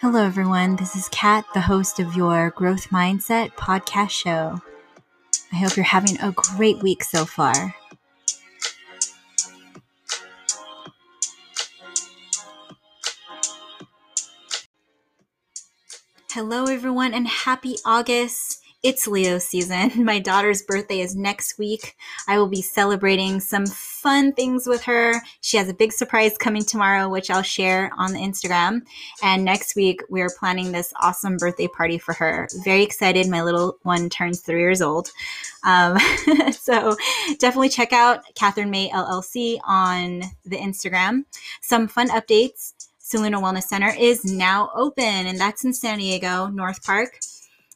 Hello, everyone. This is Kat, the host of your Growth Mindset podcast show. I hope you're having a great week so far. Hello, everyone, and happy August. It's Leo season. My daughter's birthday is next week. I will be celebrating some fun things with her. She has a big surprise coming tomorrow, which I'll share on the Instagram. And next week, we're planning this awesome birthday party for her. Very excited. My little one turns three years old. Um, so definitely check out Catherine May LLC on the Instagram. Some fun updates. Saluna Wellness Center is now open, and that's in San Diego, North Park.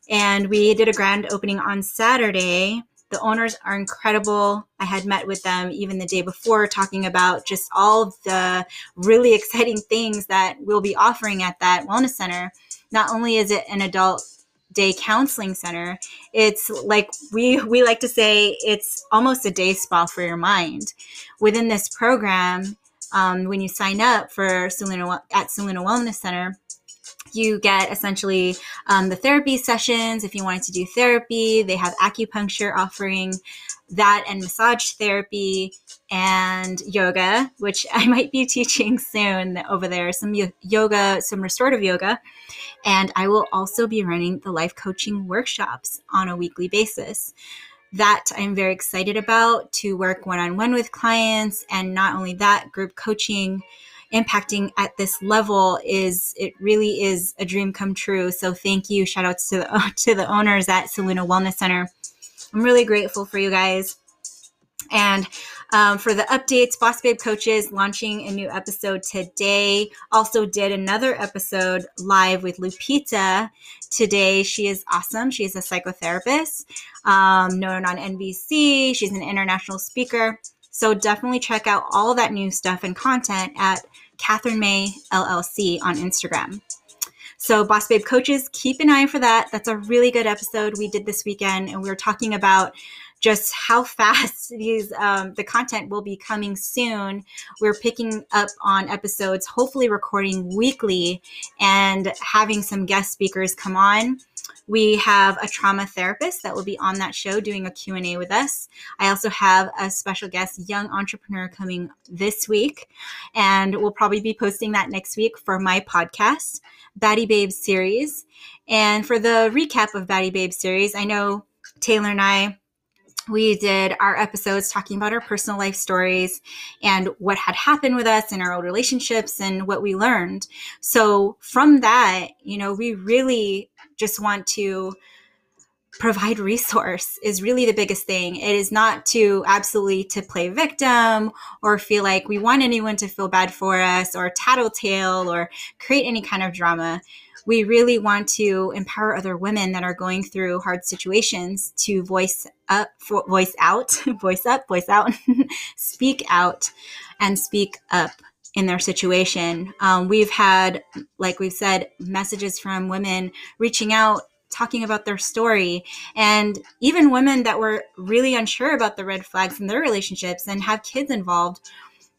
And we did a grand opening on Saturday. The owners are incredible. I had met with them even the day before talking about just all the really exciting things that we'll be offering at that wellness center. Not only is it an adult day counseling center, it's like we we like to say it's almost a day spa for your mind. Within this program, um, when you sign up for Saluna at Saluna Wellness Center, you get essentially um, the therapy sessions. If you wanted to do therapy, they have acupuncture offering that and massage therapy and yoga, which I might be teaching soon over there. Some yoga, some restorative yoga. And I will also be running the life coaching workshops on a weekly basis that I'm very excited about to work one on one with clients. And not only that, group coaching impacting at this level is it really is a dream come true. So thank you. Shout outs to the to the owners at Saluna Wellness Center. I'm really grateful for you guys. And um, for the updates, Boss Babe Coaches launching a new episode today. Also, did another episode live with Lupita today. She is awesome. She's a psychotherapist um, known on NBC. She's an international speaker. So, definitely check out all that new stuff and content at Catherine May LLC on Instagram. So, Boss Babe Coaches, keep an eye for that. That's a really good episode we did this weekend, and we were talking about just how fast these um, the content will be coming soon. We're picking up on episodes, hopefully recording weekly, and having some guest speakers come on. We have a trauma therapist that will be on that show doing a Q&A with us. I also have a special guest young entrepreneur coming this week and we'll probably be posting that next week for my podcast, Baddie Babes series. And for the recap of Baddie Babes series, I know Taylor and I we did our episodes talking about our personal life stories and what had happened with us in our old relationships and what we learned. So from that, you know, we really just want to provide resource is really the biggest thing. It is not to absolutely to play victim or feel like we want anyone to feel bad for us or tattletale or create any kind of drama we really want to empower other women that are going through hard situations to voice up, voice out, voice up, voice out, speak out, and speak up in their situation. Um, we've had, like we've said, messages from women reaching out talking about their story and even women that were really unsure about the red flags in their relationships and have kids involved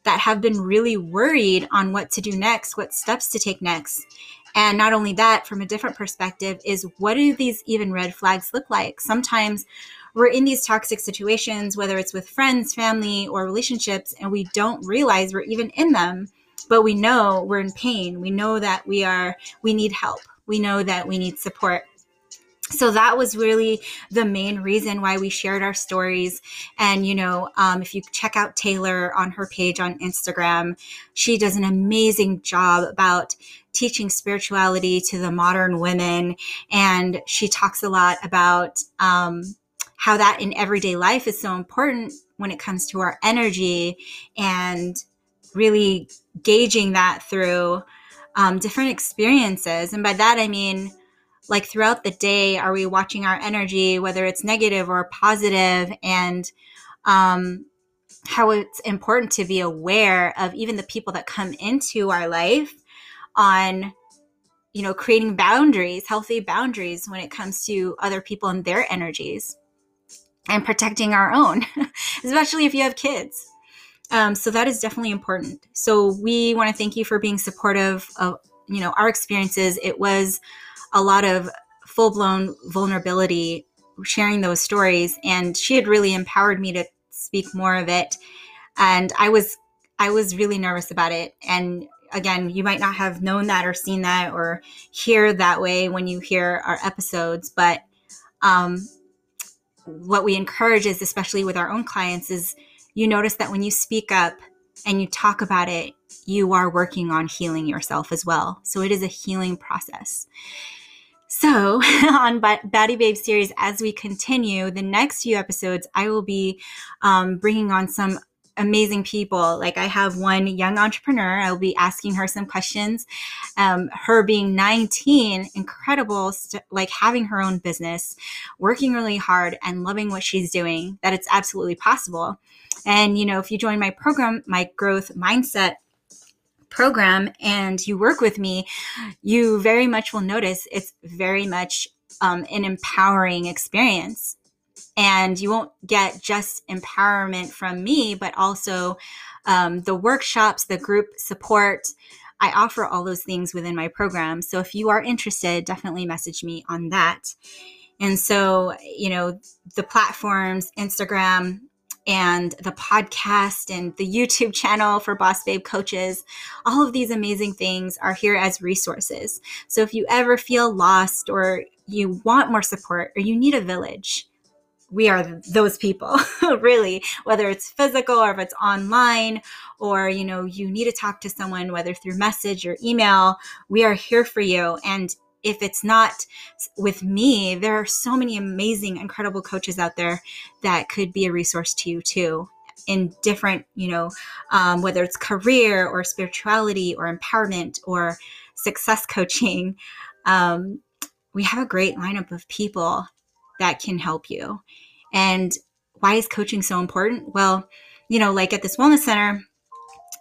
that have been really worried on what to do next, what steps to take next. And not only that, from a different perspective, is what do these even red flags look like? Sometimes we're in these toxic situations, whether it's with friends, family, or relationships, and we don't realize we're even in them, but we know we're in pain. We know that we are, we need help. We know that we need support so that was really the main reason why we shared our stories and you know um, if you check out taylor on her page on instagram she does an amazing job about teaching spirituality to the modern women and she talks a lot about um, how that in everyday life is so important when it comes to our energy and really gauging that through um, different experiences. And by that i mean like throughout the day are we watching our energy whether it's negative or positive? And um, how it's important to be aware of even the people that come into our life on you know creating boundaries healthy boundaries when it comes to other people and their energies and protecting our own especially if you have kids um, so that is definitely important so we want to thank you for being supportive of you know, our experiences, it was a lot of full blown vulnerability, sharing those stories. And she had really empowered me to speak more of it. And I was, I was really nervous about it. And again, you might not have known that or seen that or hear that way when you hear our episodes, but um, what we encourage is, especially with our own clients, is you notice that when you speak up and you talk about it, you are working on healing yourself as well. So it is a healing process. So, on Baddie Babe series, as we continue the next few episodes, I will be um, bringing on some amazing people. Like I have one young entrepreneur. I'll be asking her some questions. Um, her being 19, incredible, st- like having her own business, working really hard and loving what she's doing, that it's absolutely possible. And, you know, if you join my program, my growth mindset program, and you work with me, you very much will notice it's very much um, an empowering experience and you won't get just empowerment from me but also um, the workshops the group support i offer all those things within my program so if you are interested definitely message me on that and so you know the platforms instagram and the podcast and the YouTube channel for Boss Babe coaches. All of these amazing things are here as resources. So if you ever feel lost or you want more support or you need a village, we are those people really. Whether it's physical or if it's online or you know you need to talk to someone whether through message or email we are here for you. And if it's not with me there are so many amazing incredible coaches out there that could be a resource to you too in different you know um, whether it's career or spirituality or empowerment or success coaching. Um, we have a great lineup of people that can help you. And why is coaching so important? Well, you know, like at this wellness center,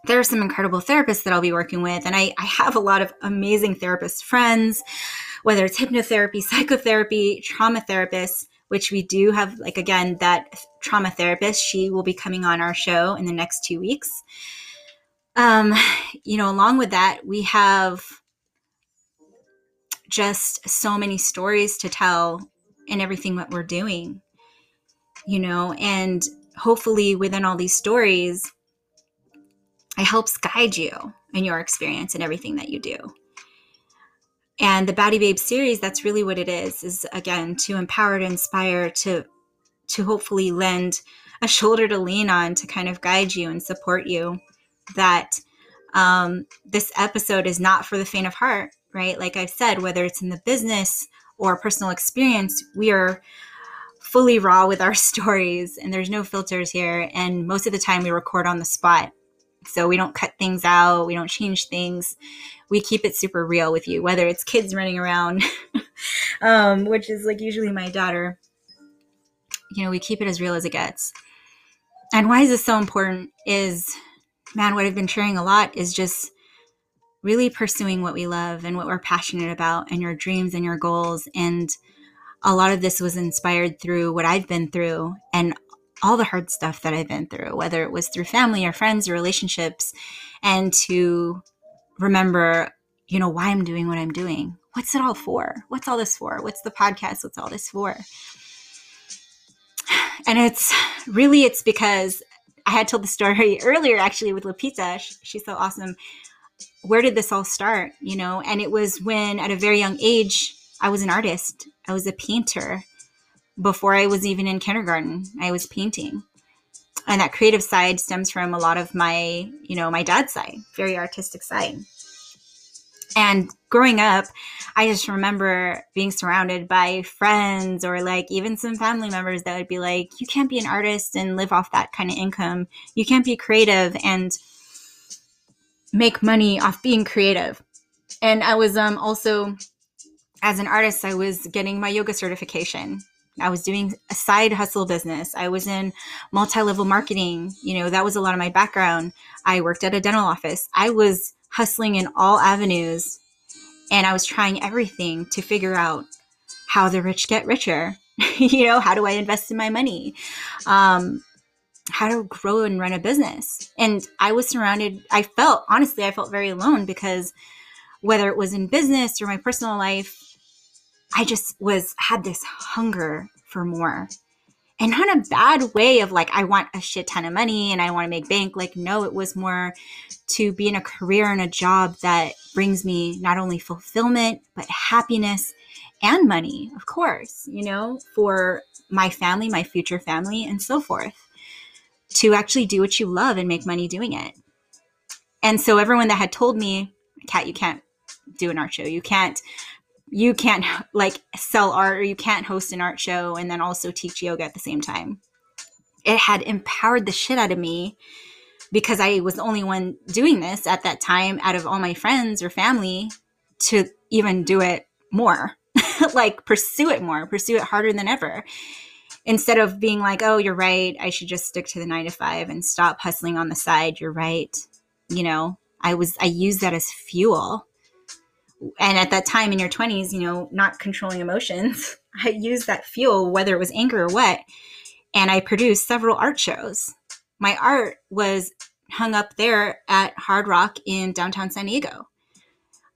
there are some incredible therapists that I'll be working with. And I, I have a lot of amazing therapist friends, whether it's hypnotherapy, psychotherapy, trauma therapists, which we do have, like, again, that trauma therapist. She will be coming on our show in the next two weeks. Um, you know, along with that, we have just so many stories to tell in everything that we're doing, you know, and hopefully within all these stories, it helps guide you in your experience and everything that you do. And the Baddie Babe series, that's really what it is, is again to empower, to inspire, to to hopefully lend a shoulder to lean on to kind of guide you and support you. That um, this episode is not for the faint of heart, right? Like I've said, whether it's in the business or personal experience, we are fully raw with our stories and there's no filters here. And most of the time we record on the spot. So we don't cut things out, we don't change things. We keep it super real with you, whether it's kids running around, um, which is like usually my daughter. You know, we keep it as real as it gets. And why is this so important is, man, what I've been sharing a lot is just really pursuing what we love and what we're passionate about and your dreams and your goals. And a lot of this was inspired through what I've been through and all the hard stuff that I've been through, whether it was through family or friends or relationships, and to remember, you know, why I'm doing what I'm doing. What's it all for? What's all this for? What's the podcast? What's all this for? And it's really, it's because I had told the story earlier actually with Lupita. She's so awesome where did this all start? You know, and it was when at a very young age, I was an artist. I was a painter. Before I was even in kindergarten, I was painting. And that creative side stems from a lot of my, you know, my dad's side, very artistic side. And growing up, I just remember being surrounded by friends or like even some family members that would be like, you can't be an artist and live off that kind of income. You can't be creative. And make money off being creative. And I was um, also, as an artist, I was getting my yoga certification. I was doing a side hustle business. I was in multi level marketing. You know, that was a lot of my background. I worked at a dental office. I was hustling in all avenues and I was trying everything to figure out how the rich get richer. you know, how do I invest in my money? Um, how to grow and run a business. And I was surrounded, I felt, honestly, I felt very alone because whether it was in business or my personal life, I just was had this hunger for more. And not a bad way of like, I want a shit ton of money and I want to make bank. Like, no, it was more to be in a career and a job that brings me not only fulfillment, but happiness and money, of course, you know, for my family, my future family, and so forth. To actually do what you love and make money doing it. And so everyone that had told me, Kat, you can't do an art show. You can't you can't like sell art or you can't host an art show and then also teach yoga at the same time. It had empowered the shit out of me because I was the only one doing this at that time out of all my friends or family to even do it more. like pursue it more, pursue it harder than ever. Instead of being like, oh, you're right, I should just stick to the nine to five and stop hustling on the side. You're right. You know, I was, I used that as fuel and at that time in your 20s you know not controlling emotions i used that fuel whether it was anger or what and i produced several art shows my art was hung up there at hard rock in downtown san diego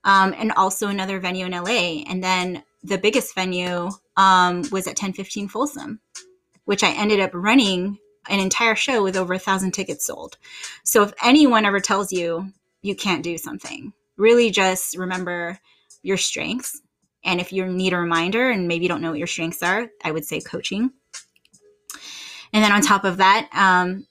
um, and also another venue in la and then the biggest venue um, was at 1015 folsom which i ended up running an entire show with over a thousand tickets sold so if anyone ever tells you you can't do something really just remember your strengths. And if you need a reminder and maybe you don't know what your strengths are, I would say coaching. And then on top of that, um,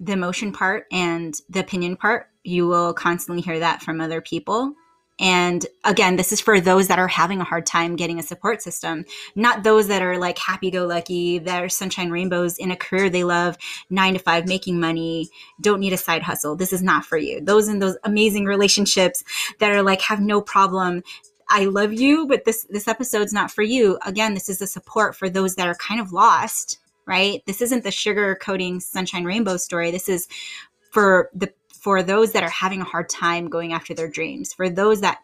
the emotion part and the opinion part, you will constantly hear that from other people. And again, this is for those that are having a hard time getting a support system, not those that are like happy go lucky, that are sunshine rainbows in a career they love, nine to five, making money, don't need a side hustle. This is not for you. Those in those amazing relationships that are like have no problem. I love you, but this this episode's not for you. Again, this is a support for those that are kind of lost, right? This isn't the sugar coating sunshine rainbow story. This is for the for those that are having a hard time going after their dreams, for those that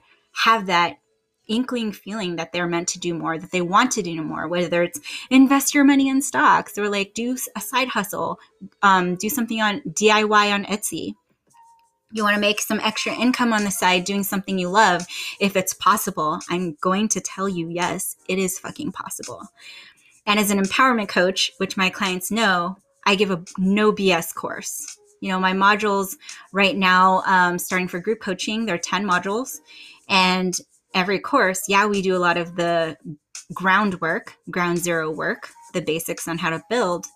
have that inkling feeling that they're meant to do more, that they want to do more, whether it's invest your money in stocks or like do a side hustle, um, do something on DIY on Etsy. You want to make some extra income on the side doing something you love. If it's possible, I'm going to tell you, yes, it is fucking possible. And as an empowerment coach, which my clients know, I give a no BS course you know my modules right now um, starting for group coaching there are 10 modules. And every course yeah we do a lot of the groundwork ground zero work the basics on how to build.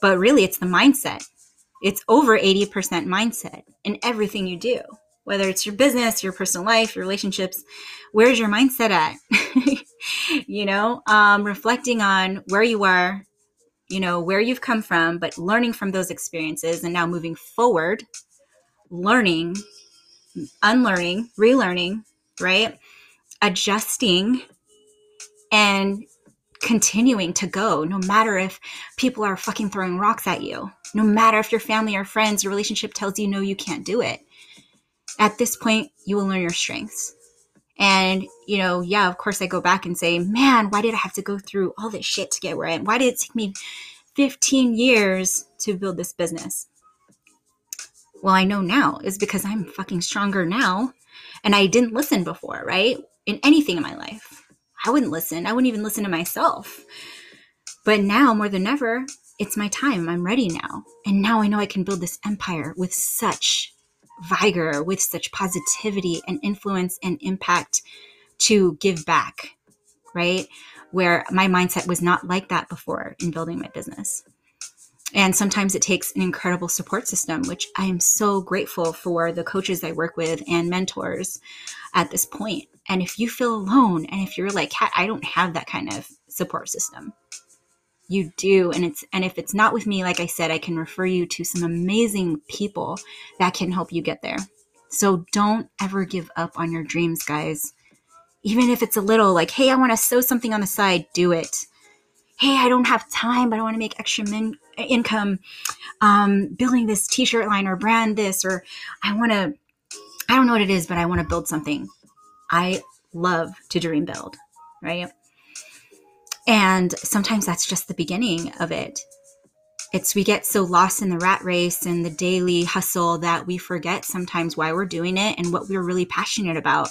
But really it's the mindset. It's over 80% mindset in everything you do whether it's your business your personal life your relationships. Where's your mindset at? You know um, reflecting on where you are you know, where you've come from, but learning from those experiences and now moving forward, learning, unlearning, relearning, right? Adjusting and continuing to go no matter if people are fucking throwing rocks at you no matter if your family or friends your relationship tells you no you can't do it at this point you will learn your strengths and you know yeah of course i go back and say man why did i have to go through all this shit to get where i am why did it take me 15 years to build this business. Well, I know now is because I'm fucking stronger now and I didn't listen before, right? In anything in my life. I wouldn't listen. I wouldn't even listen to myself. But now more than ever, it's my time. I'm ready now. And now I know I can build this empire with such vigor, with such positivity and influence and impact to give back, right? where my mindset was not like that before in building my business. And sometimes it takes an incredible support system, which I am so grateful for the coaches I work with and mentors at this point. And if you feel alone and if you're like, I don't have that kind of support system, you do. And it's, and if it's not with me, like I said, I can refer you to some amazing people that can help you get there. So don't ever give up on your dreams, guys even if it's a little like, hey, I want to sew something on the side, do it. Hey, I don't have time, but I want to make extra min- income um, building this t shirt line or brand this, or I want to, I don't know what it is, but I want to build something. I love to dream build, right? And sometimes that's just the beginning of it. it's we get so lost in the rat race and the daily hustle that we forget sometimes why we're doing it and what we're really passionate about.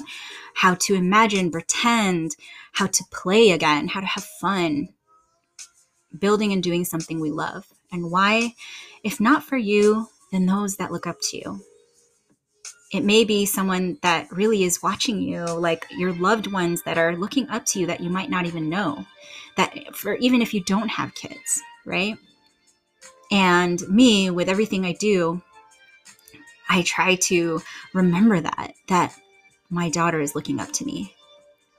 How to imagine pretend how to play again how to have fun building and doing something we love. And why if not for you then those that look up to you it may be someone that really is watching you like your loved ones that are looking up to you that you might not even know that for even if you don't have kids right and me, with everything I do, I try to remember that, that my daughter is looking up to me,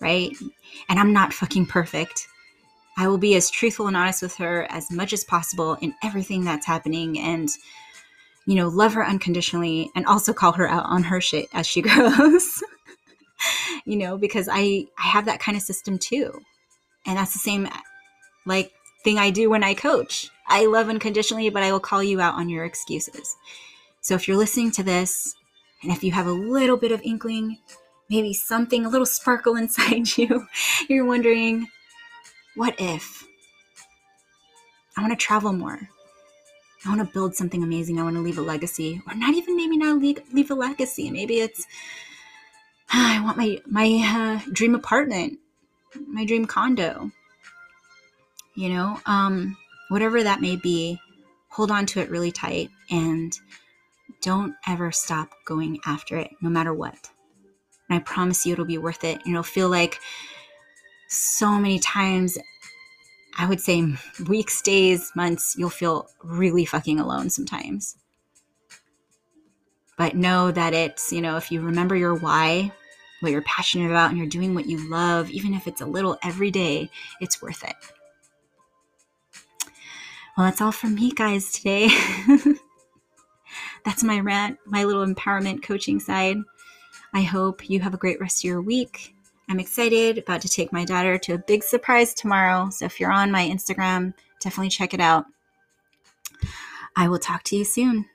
right? And I'm not fucking perfect. I will be as truthful and honest with her as much as possible in everything that's happening and, you know, love her unconditionally and also call her out on her shit as she grows. you know, because I I have that kind of system too. And that's the same like thing I do when I coach. I love unconditionally, but I will call you out on your excuses. So if you're listening to this, and if you have a little bit of inkling, maybe something, a little sparkle inside you, you're wondering, what if? I want to travel more. I want to build something amazing. I want to leave a legacy, or not even maybe not leave, leave a legacy. Maybe it's I want my my uh, dream apartment, my dream condo. You know, um, whatever that may be, hold on to it really tight and don't ever stop going after it, no matter what. And I promise you it'll be worth it. And it'll feel like so many times, I would say weeks, days, months, you'll feel really fucking alone sometimes. But know that it's, you know, if you remember your why, what you're passionate about, and you're doing what you love, even if it's a little every day, it's worth it. Well, that's all from me, guys, today. that's my rant, my little empowerment coaching side. I hope you have a great rest of your week. I'm excited, about to take my daughter to a big surprise tomorrow. So if you're on my Instagram, definitely check it out. I will talk to you soon.